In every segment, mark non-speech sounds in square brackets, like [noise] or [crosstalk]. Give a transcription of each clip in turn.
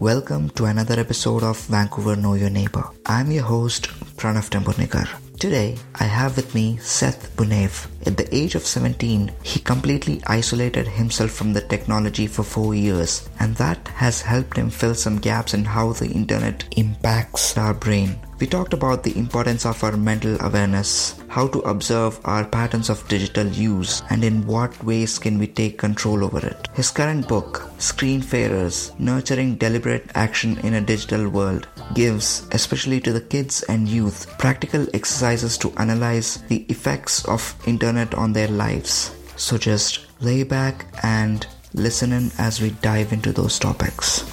Welcome to another episode of Vancouver Know Your Neighbor. I'm your host, Pranav Tempurnikar. Today, I have with me Seth Bunev. At the age of 17, he completely isolated himself from the technology for four years, and that has helped him fill some gaps in how the internet impacts our brain. We talked about the importance of our mental awareness, how to observe our patterns of digital use, and in what ways can we take control over it. His current book, Screenfarers Nurturing Deliberate Action in a Digital World, gives, especially to the kids and youth, practical exercises to analyze the effects of internet on their lives. So just lay back and listen in as we dive into those topics.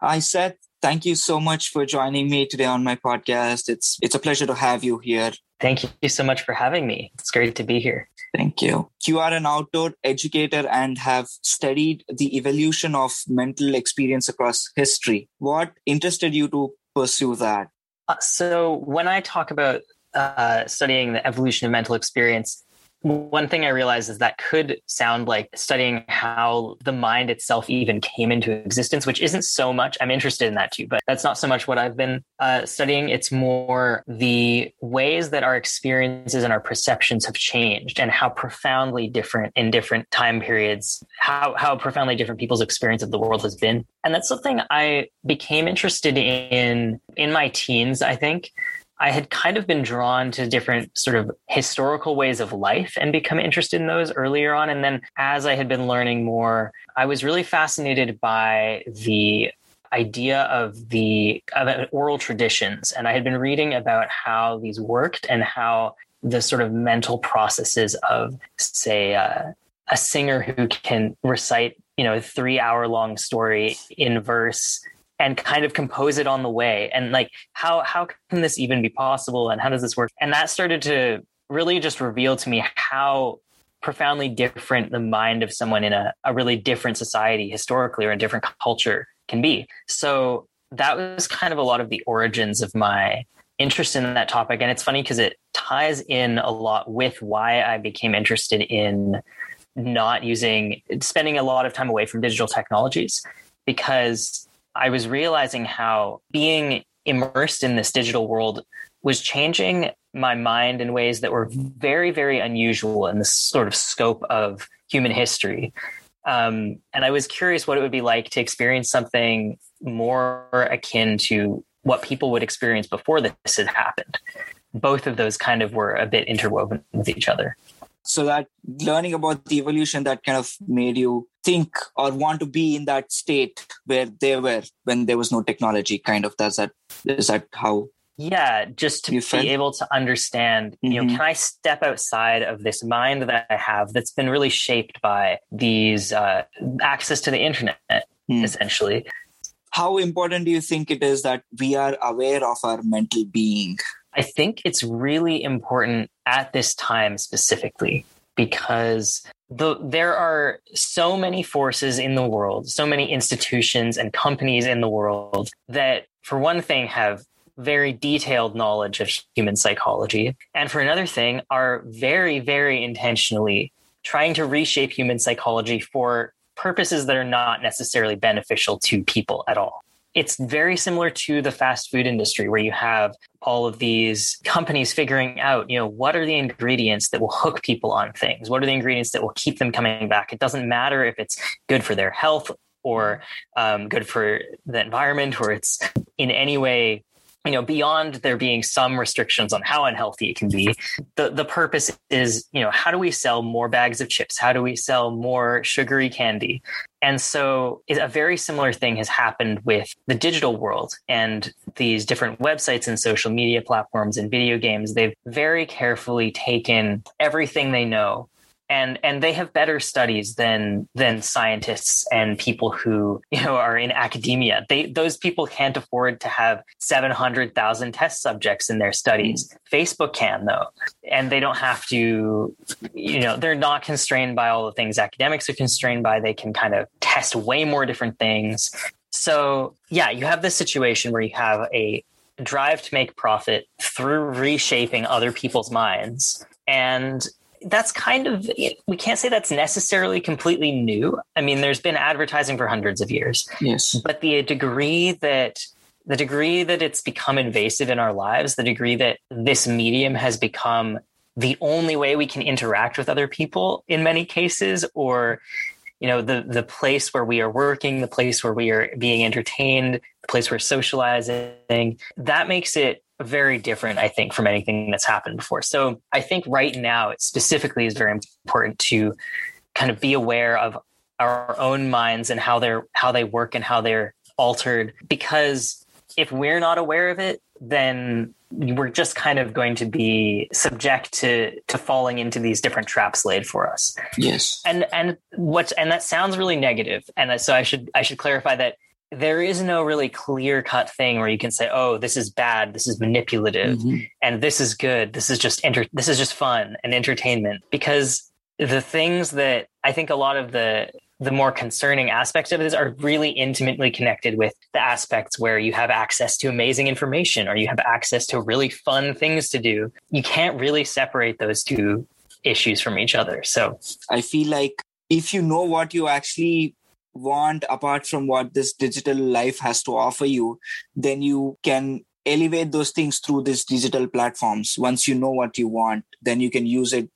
Hi, Seth thank you so much for joining me today on my podcast. It's it's a pleasure to have you here. Thank you so much for having me. It's great to be here. Thank you. You are an outdoor educator and have studied the evolution of mental experience across history. What interested you to pursue that? Uh, so, when I talk about uh, studying the evolution of mental experience, one thing I realized is that could sound like studying how the mind itself even came into existence, which isn't so much. I'm interested in that too, but that's not so much what I've been uh, studying. It's more the ways that our experiences and our perceptions have changed and how profoundly different in different time periods, how, how profoundly different people's experience of the world has been. And that's something I became interested in in my teens, I think. I had kind of been drawn to different sort of historical ways of life and become interested in those earlier on. And then as I had been learning more, I was really fascinated by the idea of the of oral traditions. And I had been reading about how these worked and how the sort of mental processes of, say, uh, a singer who can recite, you know, a three hour long story in verse and kind of compose it on the way. And like how how can this even be possible? And how does this work? And that started to really just reveal to me how profoundly different the mind of someone in a, a really different society historically or a different culture can be. So that was kind of a lot of the origins of my interest in that topic. And it's funny because it ties in a lot with why i became interested in not using spending a lot of time away from digital technologies because I was realizing how being immersed in this digital world was changing my mind in ways that were very, very unusual in the sort of scope of human history. Um, and I was curious what it would be like to experience something more akin to what people would experience before this had happened. Both of those kind of were a bit interwoven with each other so that learning about the evolution that kind of made you think or want to be in that state where they were when there was no technology kind of does that is that how yeah just to be felt? able to understand mm-hmm. you know mm-hmm. can i step outside of this mind that i have that's been really shaped by these uh, access to the internet mm. essentially how important do you think it is that we are aware of our mental being I think it's really important at this time specifically because the, there are so many forces in the world, so many institutions and companies in the world that, for one thing, have very detailed knowledge of human psychology, and for another thing, are very, very intentionally trying to reshape human psychology for purposes that are not necessarily beneficial to people at all it's very similar to the fast food industry where you have all of these companies figuring out, you know, what are the ingredients that will hook people on things? What are the ingredients that will keep them coming back? It doesn't matter if it's good for their health or um, good for the environment or it's in any way you know beyond there being some restrictions on how unhealthy it can be the the purpose is you know how do we sell more bags of chips? How do we sell more sugary candy? And so a very similar thing has happened with the digital world and these different websites and social media platforms and video games. They've very carefully taken everything they know and and they have better studies than than scientists and people who you know are in academia. They those people can't afford to have 700,000 test subjects in their studies. Mm. facebook can though. And they don't have to you know they're not constrained by all the things academics are constrained by. They can kind of test way more different things. So yeah you have this situation where you have a drive to make profit through reshaping other people's minds. And that's kind of we can't say that's necessarily completely new. I mean, there's been advertising for hundreds of years. Yes. But the degree that the degree that it's become invasive in our lives, the degree that this medium has become the only way we can interact with other people in many cases or you know the the place where we are working the place where we are being entertained the place we're socializing that makes it very different i think from anything that's happened before. So i think right now it specifically is very important to kind of be aware of our own minds and how they're how they work and how they're altered. Because if we're not aware of it then we're just kind of going to be subject to to falling into these different traps laid for us. Yes. And and what and that sounds really negative. And so i should i should clarify that there is no really clear cut thing where you can say oh this is bad this is manipulative mm-hmm. and this is good this is just enter this is just fun and entertainment because the things that i think a lot of the the more concerning aspects of this are really intimately connected with the aspects where you have access to amazing information or you have access to really fun things to do. You can't really separate those two issues from each other. So I feel like if you know what you actually want apart from what this digital life has to offer you, then you can elevate those things through these digital platforms. Once you know what you want, then you can use it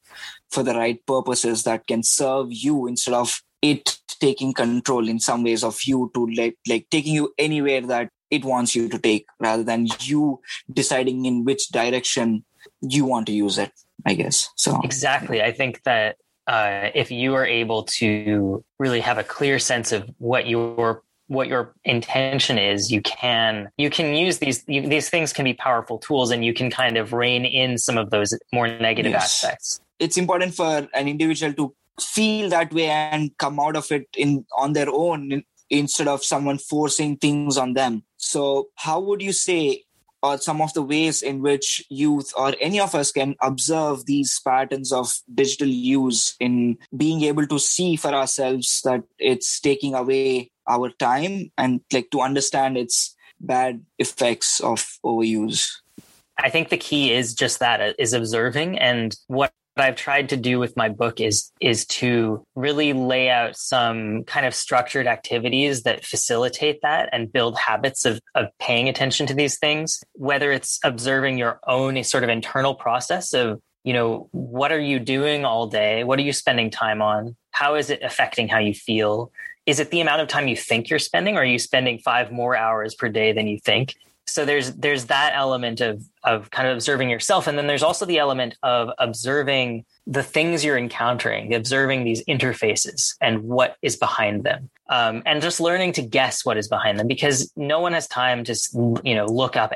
for the right purposes that can serve you instead of it taking control in some ways of you to like like taking you anywhere that it wants you to take rather than you deciding in which direction you want to use it i guess so exactly i think that uh, if you are able to really have a clear sense of what your what your intention is you can you can use these you, these things can be powerful tools and you can kind of rein in some of those more negative yes. aspects it's important for an individual to feel that way and come out of it in on their own instead of someone forcing things on them so how would you say or some of the ways in which youth or any of us can observe these patterns of digital use in being able to see for ourselves that it's taking away our time and like to understand its bad effects of overuse. I think the key is just that is observing. And what I've tried to do with my book is is to really lay out some kind of structured activities that facilitate that and build habits of of paying attention to these things whether it's observing your own sort of internal process of you know what are you doing all day? What are you spending time on? How is it affecting how you feel? Is it the amount of time you think you're spending? Or are you spending 5 more hours per day than you think so there's there's that element of of kind of observing yourself. And then there's also the element of observing the things you're encountering observing these interfaces and what is behind them. Um, and just learning to guess what is behind them because no one has time to you know look up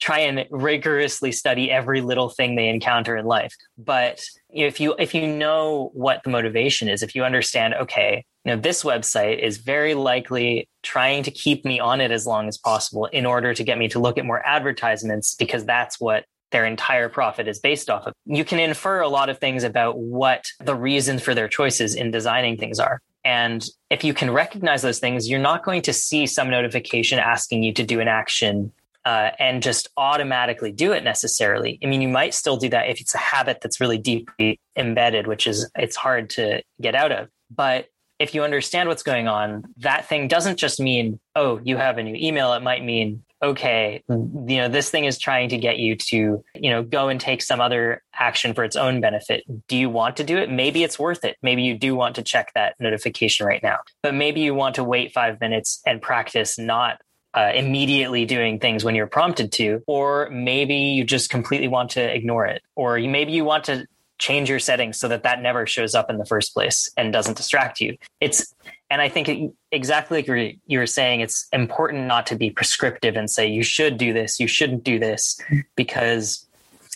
try and rigorously study every little thing they encounter in life. But if you if you know what the motivation is if you understand okay you know this website is very likely trying to keep me on it as long as possible in order to get me to look at more advertisements because that's what their entire profit is based off of. You can infer a lot of things about what the reasons for their choices in designing things are. And if you can recognize those things, you're not going to see some notification asking you to do an action uh, and just automatically do it necessarily. I mean, you might still do that if it's a habit that's really deeply embedded, which is it's hard to get out of. But if you understand what's going on, that thing doesn't just mean, oh, you have a new email. It might mean, okay, you know, this thing is trying to get you to, you know, go and take some other action for its own benefit. Do you want to do it? Maybe it's worth it. Maybe you do want to check that notification right now, but maybe you want to wait five minutes and practice not uh, immediately doing things when you're prompted to, or maybe you just completely want to ignore it, or you, maybe you want to change your settings so that that never shows up in the first place and doesn't distract you. It's and I think it, exactly like you're, were saying, it's important not to be prescriptive and say you should do this, you shouldn't do this, because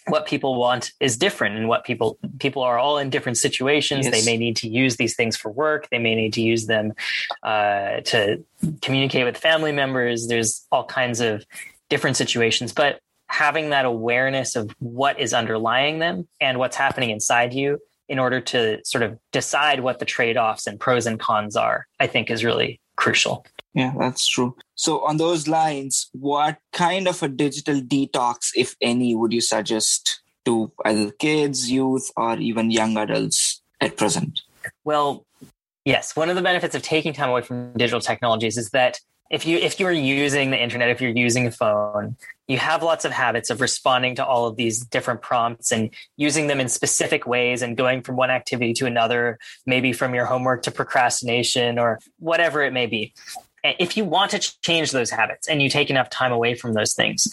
what people want is different and what people people are all in different situations yes. they may need to use these things for work they may need to use them uh, to communicate with family members there's all kinds of different situations but having that awareness of what is underlying them and what's happening inside you in order to sort of decide what the trade-offs and pros and cons are i think is really crucial yeah that's true so on those lines what kind of a digital detox if any would you suggest to either kids, youth, or even young adults at present? Well, yes. One of the benefits of taking time away from digital technologies is that if you if you're using the internet, if you're using a phone, you have lots of habits of responding to all of these different prompts and using them in specific ways and going from one activity to another, maybe from your homework to procrastination or whatever it may be. If you want to change those habits and you take enough time away from those things,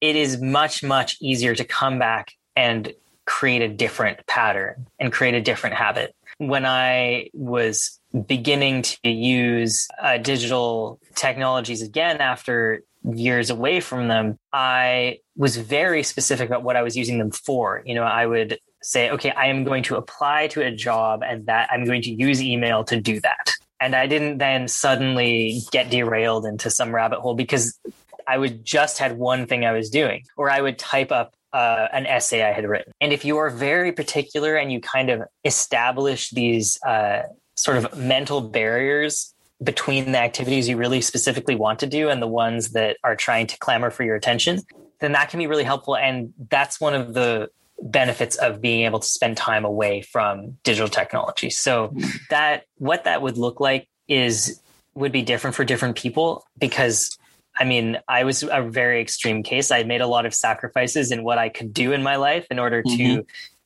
it is much, much easier to come back and create a different pattern and create a different habit. When I was beginning to use uh, digital technologies again after years away from them, I was very specific about what I was using them for. You know, I would say, okay, I am going to apply to a job and that I'm going to use email to do that. And I didn't then suddenly get derailed into some rabbit hole because I would just had one thing I was doing, or I would type up uh, an essay I had written. And if you are very particular and you kind of establish these uh, sort of mental barriers between the activities you really specifically want to do and the ones that are trying to clamor for your attention, then that can be really helpful. And that's one of the benefits of being able to spend time away from digital technology. So that what that would look like is would be different for different people because I mean, I was a very extreme case. I made a lot of sacrifices in what I could do in my life in order to mm-hmm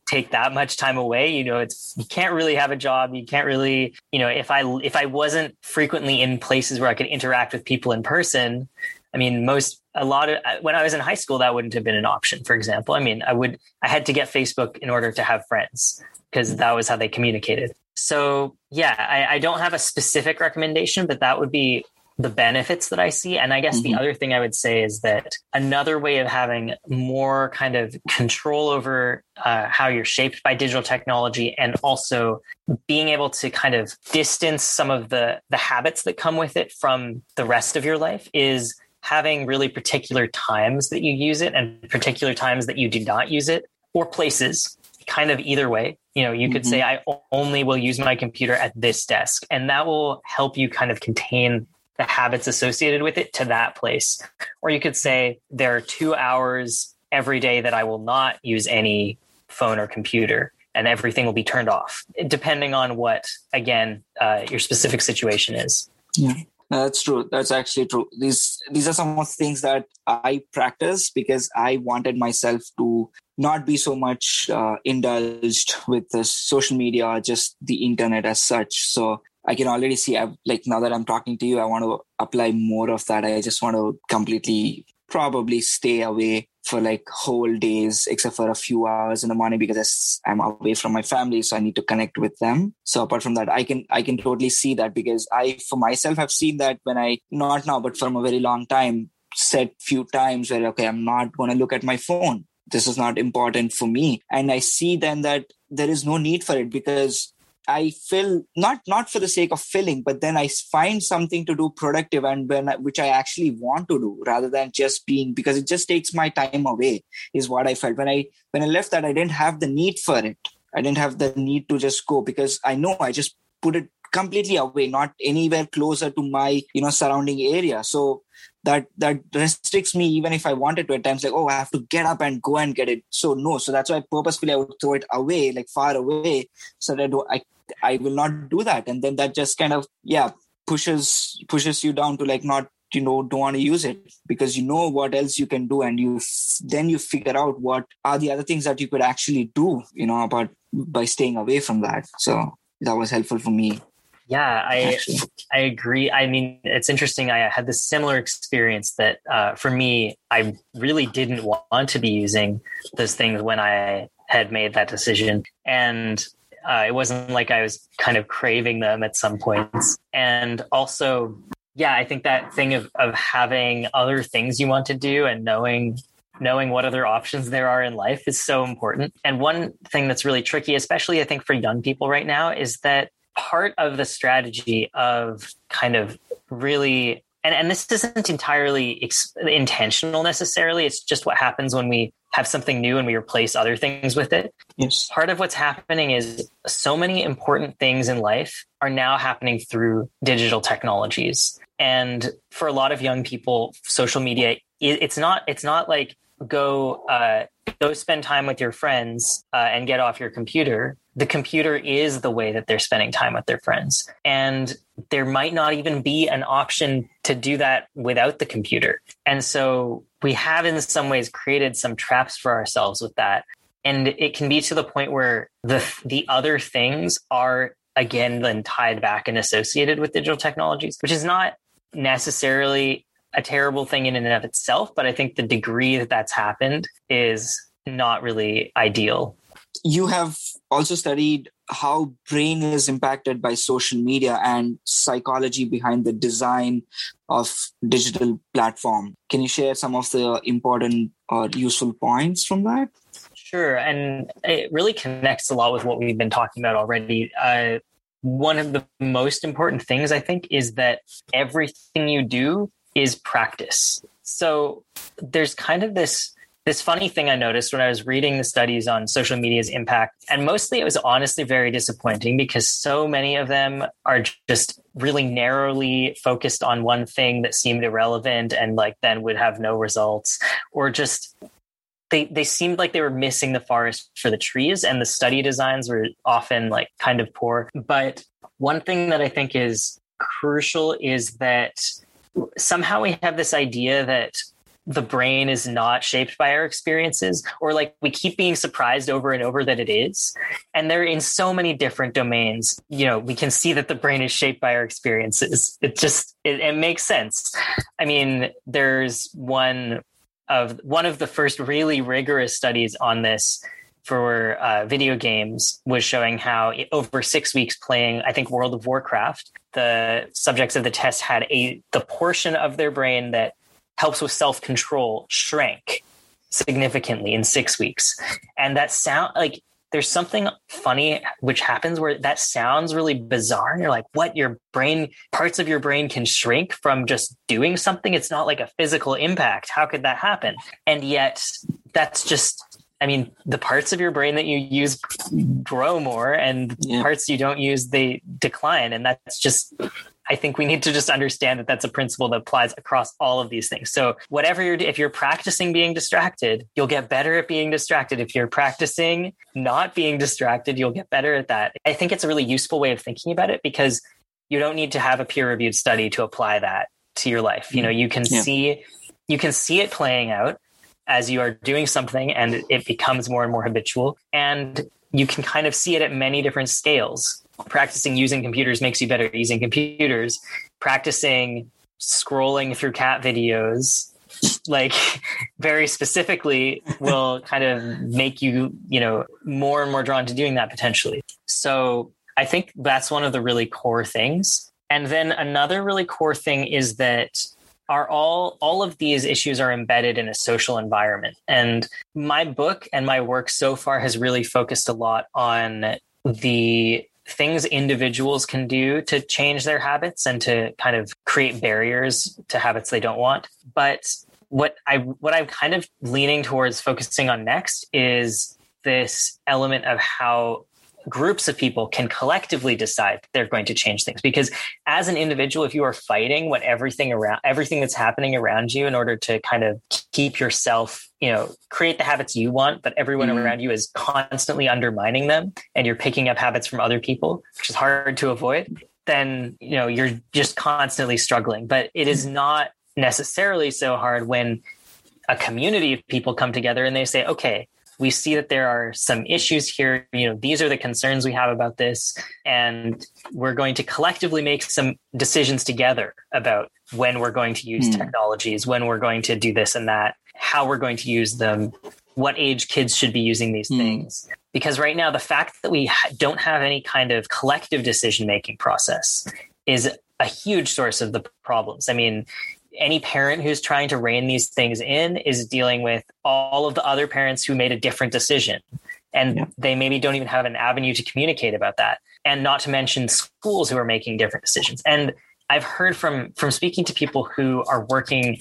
take that much time away you know it's you can't really have a job. You can't really you know if i if i wasn't frequently in places where i could interact with people in person i mean most a lot of uh, when i was in high school that wouldn't have been an option for example. I mean i would i had to get facebook in order to have friends because that was how they communicated. So yeah I, I don't have a specific recommendation but that would be the benefits that I see. And I guess mm-hmm. the other thing I would say is that another way of having more kind of control over uh, how you're shaped by digital technology and also being able to kind of distance some of the the habits that come with it from the rest of your life is having really particular times that you use it and particular times that you do not use it or places kind of either way you know you could mm-hmm. say i only will use my computer at this desk and that will help you kind of contain the habits associated with it to that place. Or you could say there are two hours every day that I will not use any phone or computer and everything will be turned off, depending on what, again, uh, your specific situation is. Yeah. that's true. That's actually true. These these are some of the things that I practice because I wanted myself to not be so much uh, indulged with the social media, just the internet as such. So I can already see, I've, like now that I'm talking to you, I want to apply more of that. I just want to completely probably stay away for like whole days, except for a few hours in the morning because I'm away from my family, so I need to connect with them. So apart from that, I can I can totally see that because I for myself have seen that when I not now, but from a very long time, said few times where okay, I'm not going to look at my phone. This is not important for me, and I see then that there is no need for it because I fill not not for the sake of filling, but then I find something to do productive and when which I actually want to do rather than just being because it just takes my time away is what I felt when I when I left that I didn't have the need for it. I didn't have the need to just go because I know I just put it completely away, not anywhere closer to my you know surrounding area. So that that restricts me even if I wanted to at times like oh I have to get up and go and get it. So no, so that's why purposefully I would throw it away like far away so that I I will not do that. And then that just kind of, yeah, pushes, pushes you down to like not, you know, don't want to use it because you know what else you can do. And you, then you figure out what are the other things that you could actually do, you know, about by staying away from that. So that was helpful for me. Yeah, I actually. I agree. I mean, it's interesting. I had this similar experience that uh, for me, I really didn't want to be using those things when I had made that decision, and uh, it wasn't like I was kind of craving them at some points. And also, yeah, I think that thing of of having other things you want to do and knowing knowing what other options there are in life is so important. And one thing that's really tricky, especially I think for young people right now, is that part of the strategy of kind of really and, and this isn't entirely ex- intentional necessarily. It's just what happens when we have something new and we replace other things with it. Yes. Part of what's happening is so many important things in life are now happening through digital technologies. And for a lot of young people, social media it's not it's not like go uh, go spend time with your friends uh, and get off your computer, the computer is the way that they're spending time with their friends. And there might not even be an option to do that without the computer. And so we have, in some ways, created some traps for ourselves with that. And it can be to the point where the the other things are again then tied back and associated with digital technologies, which is not necessarily a terrible thing in and of itself, but I think the degree that that's happened is not really ideal. You have also studied how brain is impacted by social media and psychology behind the design of digital platform. Can you share some of the important or useful points from that? Sure, and it really connects a lot with what we've been talking about already. Uh, one of the most important things I think is that everything you do is practice. So there's kind of this this funny thing I noticed when I was reading the studies on social media's impact, and mostly it was honestly very disappointing because so many of them are just really narrowly focused on one thing that seemed irrelevant and like then would have no results, or just they they seemed like they were missing the forest for the trees, and the study designs were often like kind of poor. But one thing that I think is crucial is that somehow we have this idea that the brain is not shaped by our experiences or like we keep being surprised over and over that it is. And they're in so many different domains. You know we can see that the brain is shaped by our experiences. It just it, it makes sense. I mean there's one of one of the first really rigorous studies on this for uh, video games was showing how over six weeks playing, I think World of Warcraft, the subjects of the test had a the portion of their brain that helps with self control shrank significantly in six weeks, and that sound like there's something funny which happens where that sounds really bizarre and you're like what? Your brain parts of your brain can shrink from just doing something? It's not like a physical impact. How could that happen? And yet that's just I mean, the parts of your brain that you use grow more, and yeah. parts you don't use they decline, and that's just. I think we need to just understand that that's a principle that applies across all of these things. So, whatever you're, if you're practicing being distracted, you'll get better at being distracted. If you're practicing not being distracted, you'll get better at that. I think it's a really useful way of thinking about it because you don't need to have a peer reviewed study to apply that to your life. You know, you can yeah. see you can see it playing out as you are doing something and it becomes more and more habitual. And you can kind of see it at many different scales. Practicing using computers makes you better at using computers. Practicing scrolling through cat videos like [laughs] very specifically will kind of make you you know more and more drawn to doing that potentially. So i think that's one of the really core things. And then another really core thing is that are all all of these issues are embedded in a social environment. And my book and my work so far has really focused a lot on the things individuals can do to change their habits and to kind of create barriers to habits they don't want. But what i what i'm kind of leaning towards focusing on next is this element of how groups of people can collectively decide they're going to change things. Because as an individual if you are fighting what everything around everything that's happening around you in order to kind of keep yourself you know create the habits you want but everyone mm. around you is constantly undermining them and you're picking up habits from other people which is hard to avoid then you know you're just constantly struggling. But it is not necessarily so hard when a community of people come together and they say okay we see that there are some issues here. You know, these are the concerns we have about this. And we're going to collectively make some decisions together about when we're going to use mm. technologies, when we're going to do this and that, how we're going to use them, what age kids should be using these mm. things. Because right now, the fact that we don't have any kind of collective decision making process is a huge source of the problems. I mean, any parent who's trying to rein these things in is dealing with all of the other parents who made a different decision. And yeah. they maybe don't even have an avenue to communicate about that. And not to mention schools who are making different decisions. And i've heard from from speaking to people who are working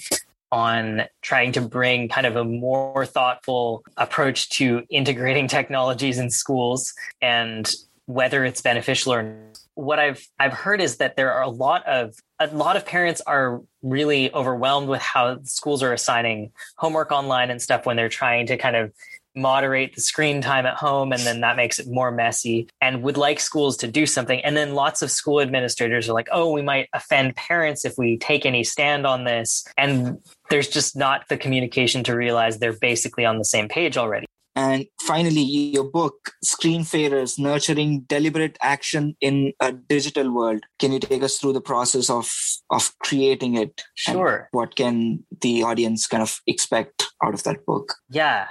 on trying to bring kind of a more thoughtful approach to integrating [laughs] technologies in schools and whether it's beneficial or what I've I've heard is that there are a lot of a lot of parents are really overwhelmed with how schools are assigning homework online and stuff when they're trying to kind of moderate the screen time at home and then that makes it more messy and would like schools to do something. And then lots of school administrators are like oh we might offend parents if we take any stand on this and there's just not the communication to realize they're basically on the same page already and finally, your book, Screenfarers Nurturing Deliberate Action in a Digital World. Can you take us through the process of, of creating it? Sure. What can the audience kind of expect out of that book? Yeah.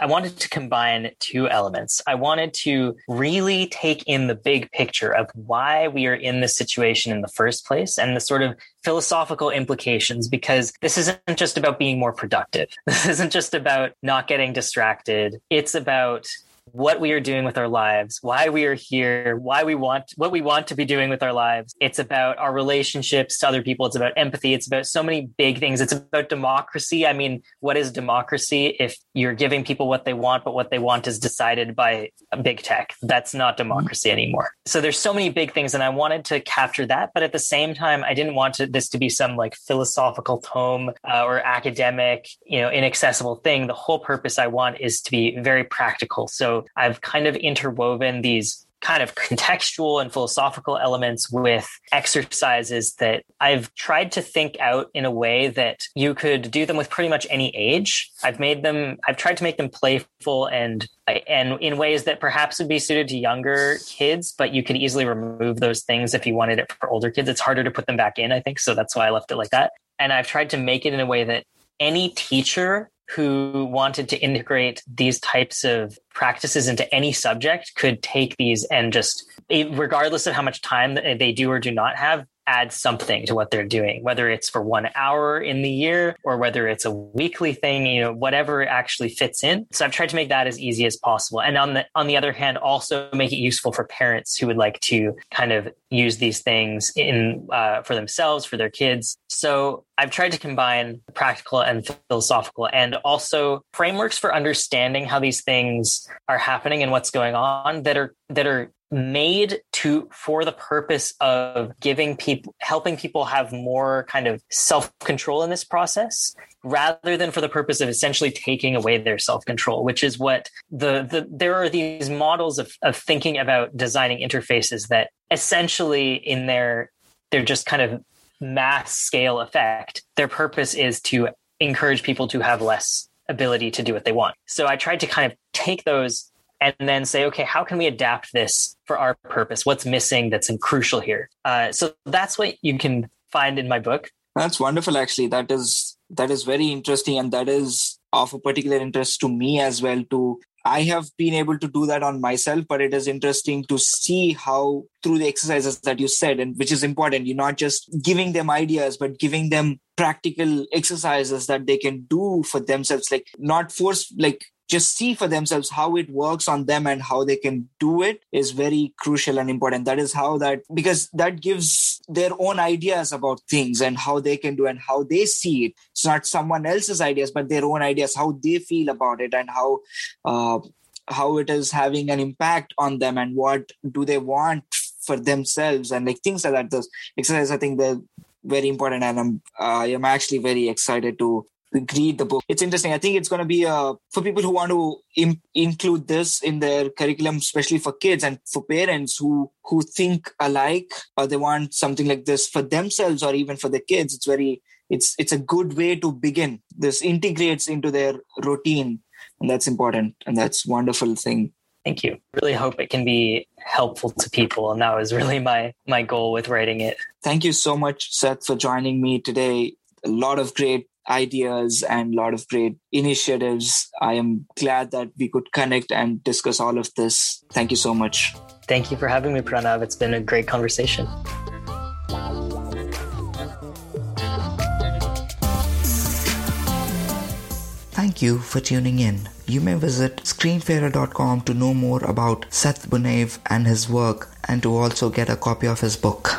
I wanted to combine two elements. I wanted to really take in the big picture of why we are in this situation in the first place and the sort of philosophical implications because this isn't just about being more productive. [laughs] This isn't just about not getting distracted. It's about what we are doing with our lives, why we are here, why we want what we want to be doing with our lives. It's about our relationships to other people. It's about empathy. It's about so many big things. It's about democracy. I mean, what is democracy if you're giving people what they want, but what they want is decided by big tech? That's not democracy anymore. So there's so many big things, and I wanted to capture that, but at the same time, I didn't want to, this to be some like philosophical tome uh, or academic, you know, inaccessible thing. The whole purpose I want is to be very practical. So I've kind of interwoven these kind of [laughs] contextual and philosophical elements with exercises that I've tried to think out in a way that you could do them with pretty much any age. I've made them I've tried to make them playful and and in ways that perhaps would be suited to younger kids, but you could easily remove those things if you wanted it for older kids. It's harder to put them back in, I think, so that's why I left it like that. And I've tried to make it in a way that any teacher who wanted to integrate these types of practices into any subject could take these and just regardless of how much time they do or do not have add something to what they're doing, whether it's for one hour in the year or whether it's a weekly thing, you know, whatever actually fits in. So I've tried to make that as easy as possible. And on the on the other hand, also make it useful for parents who would like to kind of use these things in uh, for themselves, for their kids. So I've tried to combine practical and philosophical and also frameworks for understanding how these things are happening and what's going on that are that are made to for the purpose of giving people helping people have more kind of self-control in this process rather than for the purpose of essentially taking away their self-control which is what the, the there are these models of, of thinking about designing interfaces that essentially in their they're just kind of mass scale effect. Their purpose is to encourage people to have less ability to do what they want. So i tried to kind of take those and then say, okay, how can we adapt this for our purpose? What's missing that's crucial here? Uh, so that's what you can find in my book. That's wonderful, actually. That is that is very interesting, and that is of a particular interest to me as well. To I have been able to do that on myself, but it is interesting to see how through the exercises that you said, and which is important, you're not just giving them ideas, but giving them practical exercises that they can do for themselves, like not force like just see for themselves how it works on them and how they can do it is very crucial and important. That is how that because that gives their own ideas about things and how they can do and how they see it. It's not someone else's ideas but their own ideas how they feel about it and how uh, how it is having an impact on them and what do they want for themselves and like things like that. Those exercises i think they're very important and i'm uh, i'm actually very excited to read the book. It's interesting. I think it's going to be uh, for people who want to Im- include this in their curriculum, especially for kids and for parents who who think alike or they want something like this for themselves or even for the kids. It's very it's it's a good way to begin. This integrates into their routine, and that's important and that's wonderful thing. Thank you. Really hope it can be helpful to people, and that was really my my goal with writing it. Thank you so much, Seth, for joining me today. A lot of great ideas and a lot of great initiatives. I am glad that we could connect and discuss all of this. Thank you so much. Thank you for having me, Pranav. It's been a great conversation. Thank you for tuning in. You may visit screenfarer.com to know more about Seth Bunev and his work and to also get a copy of his book.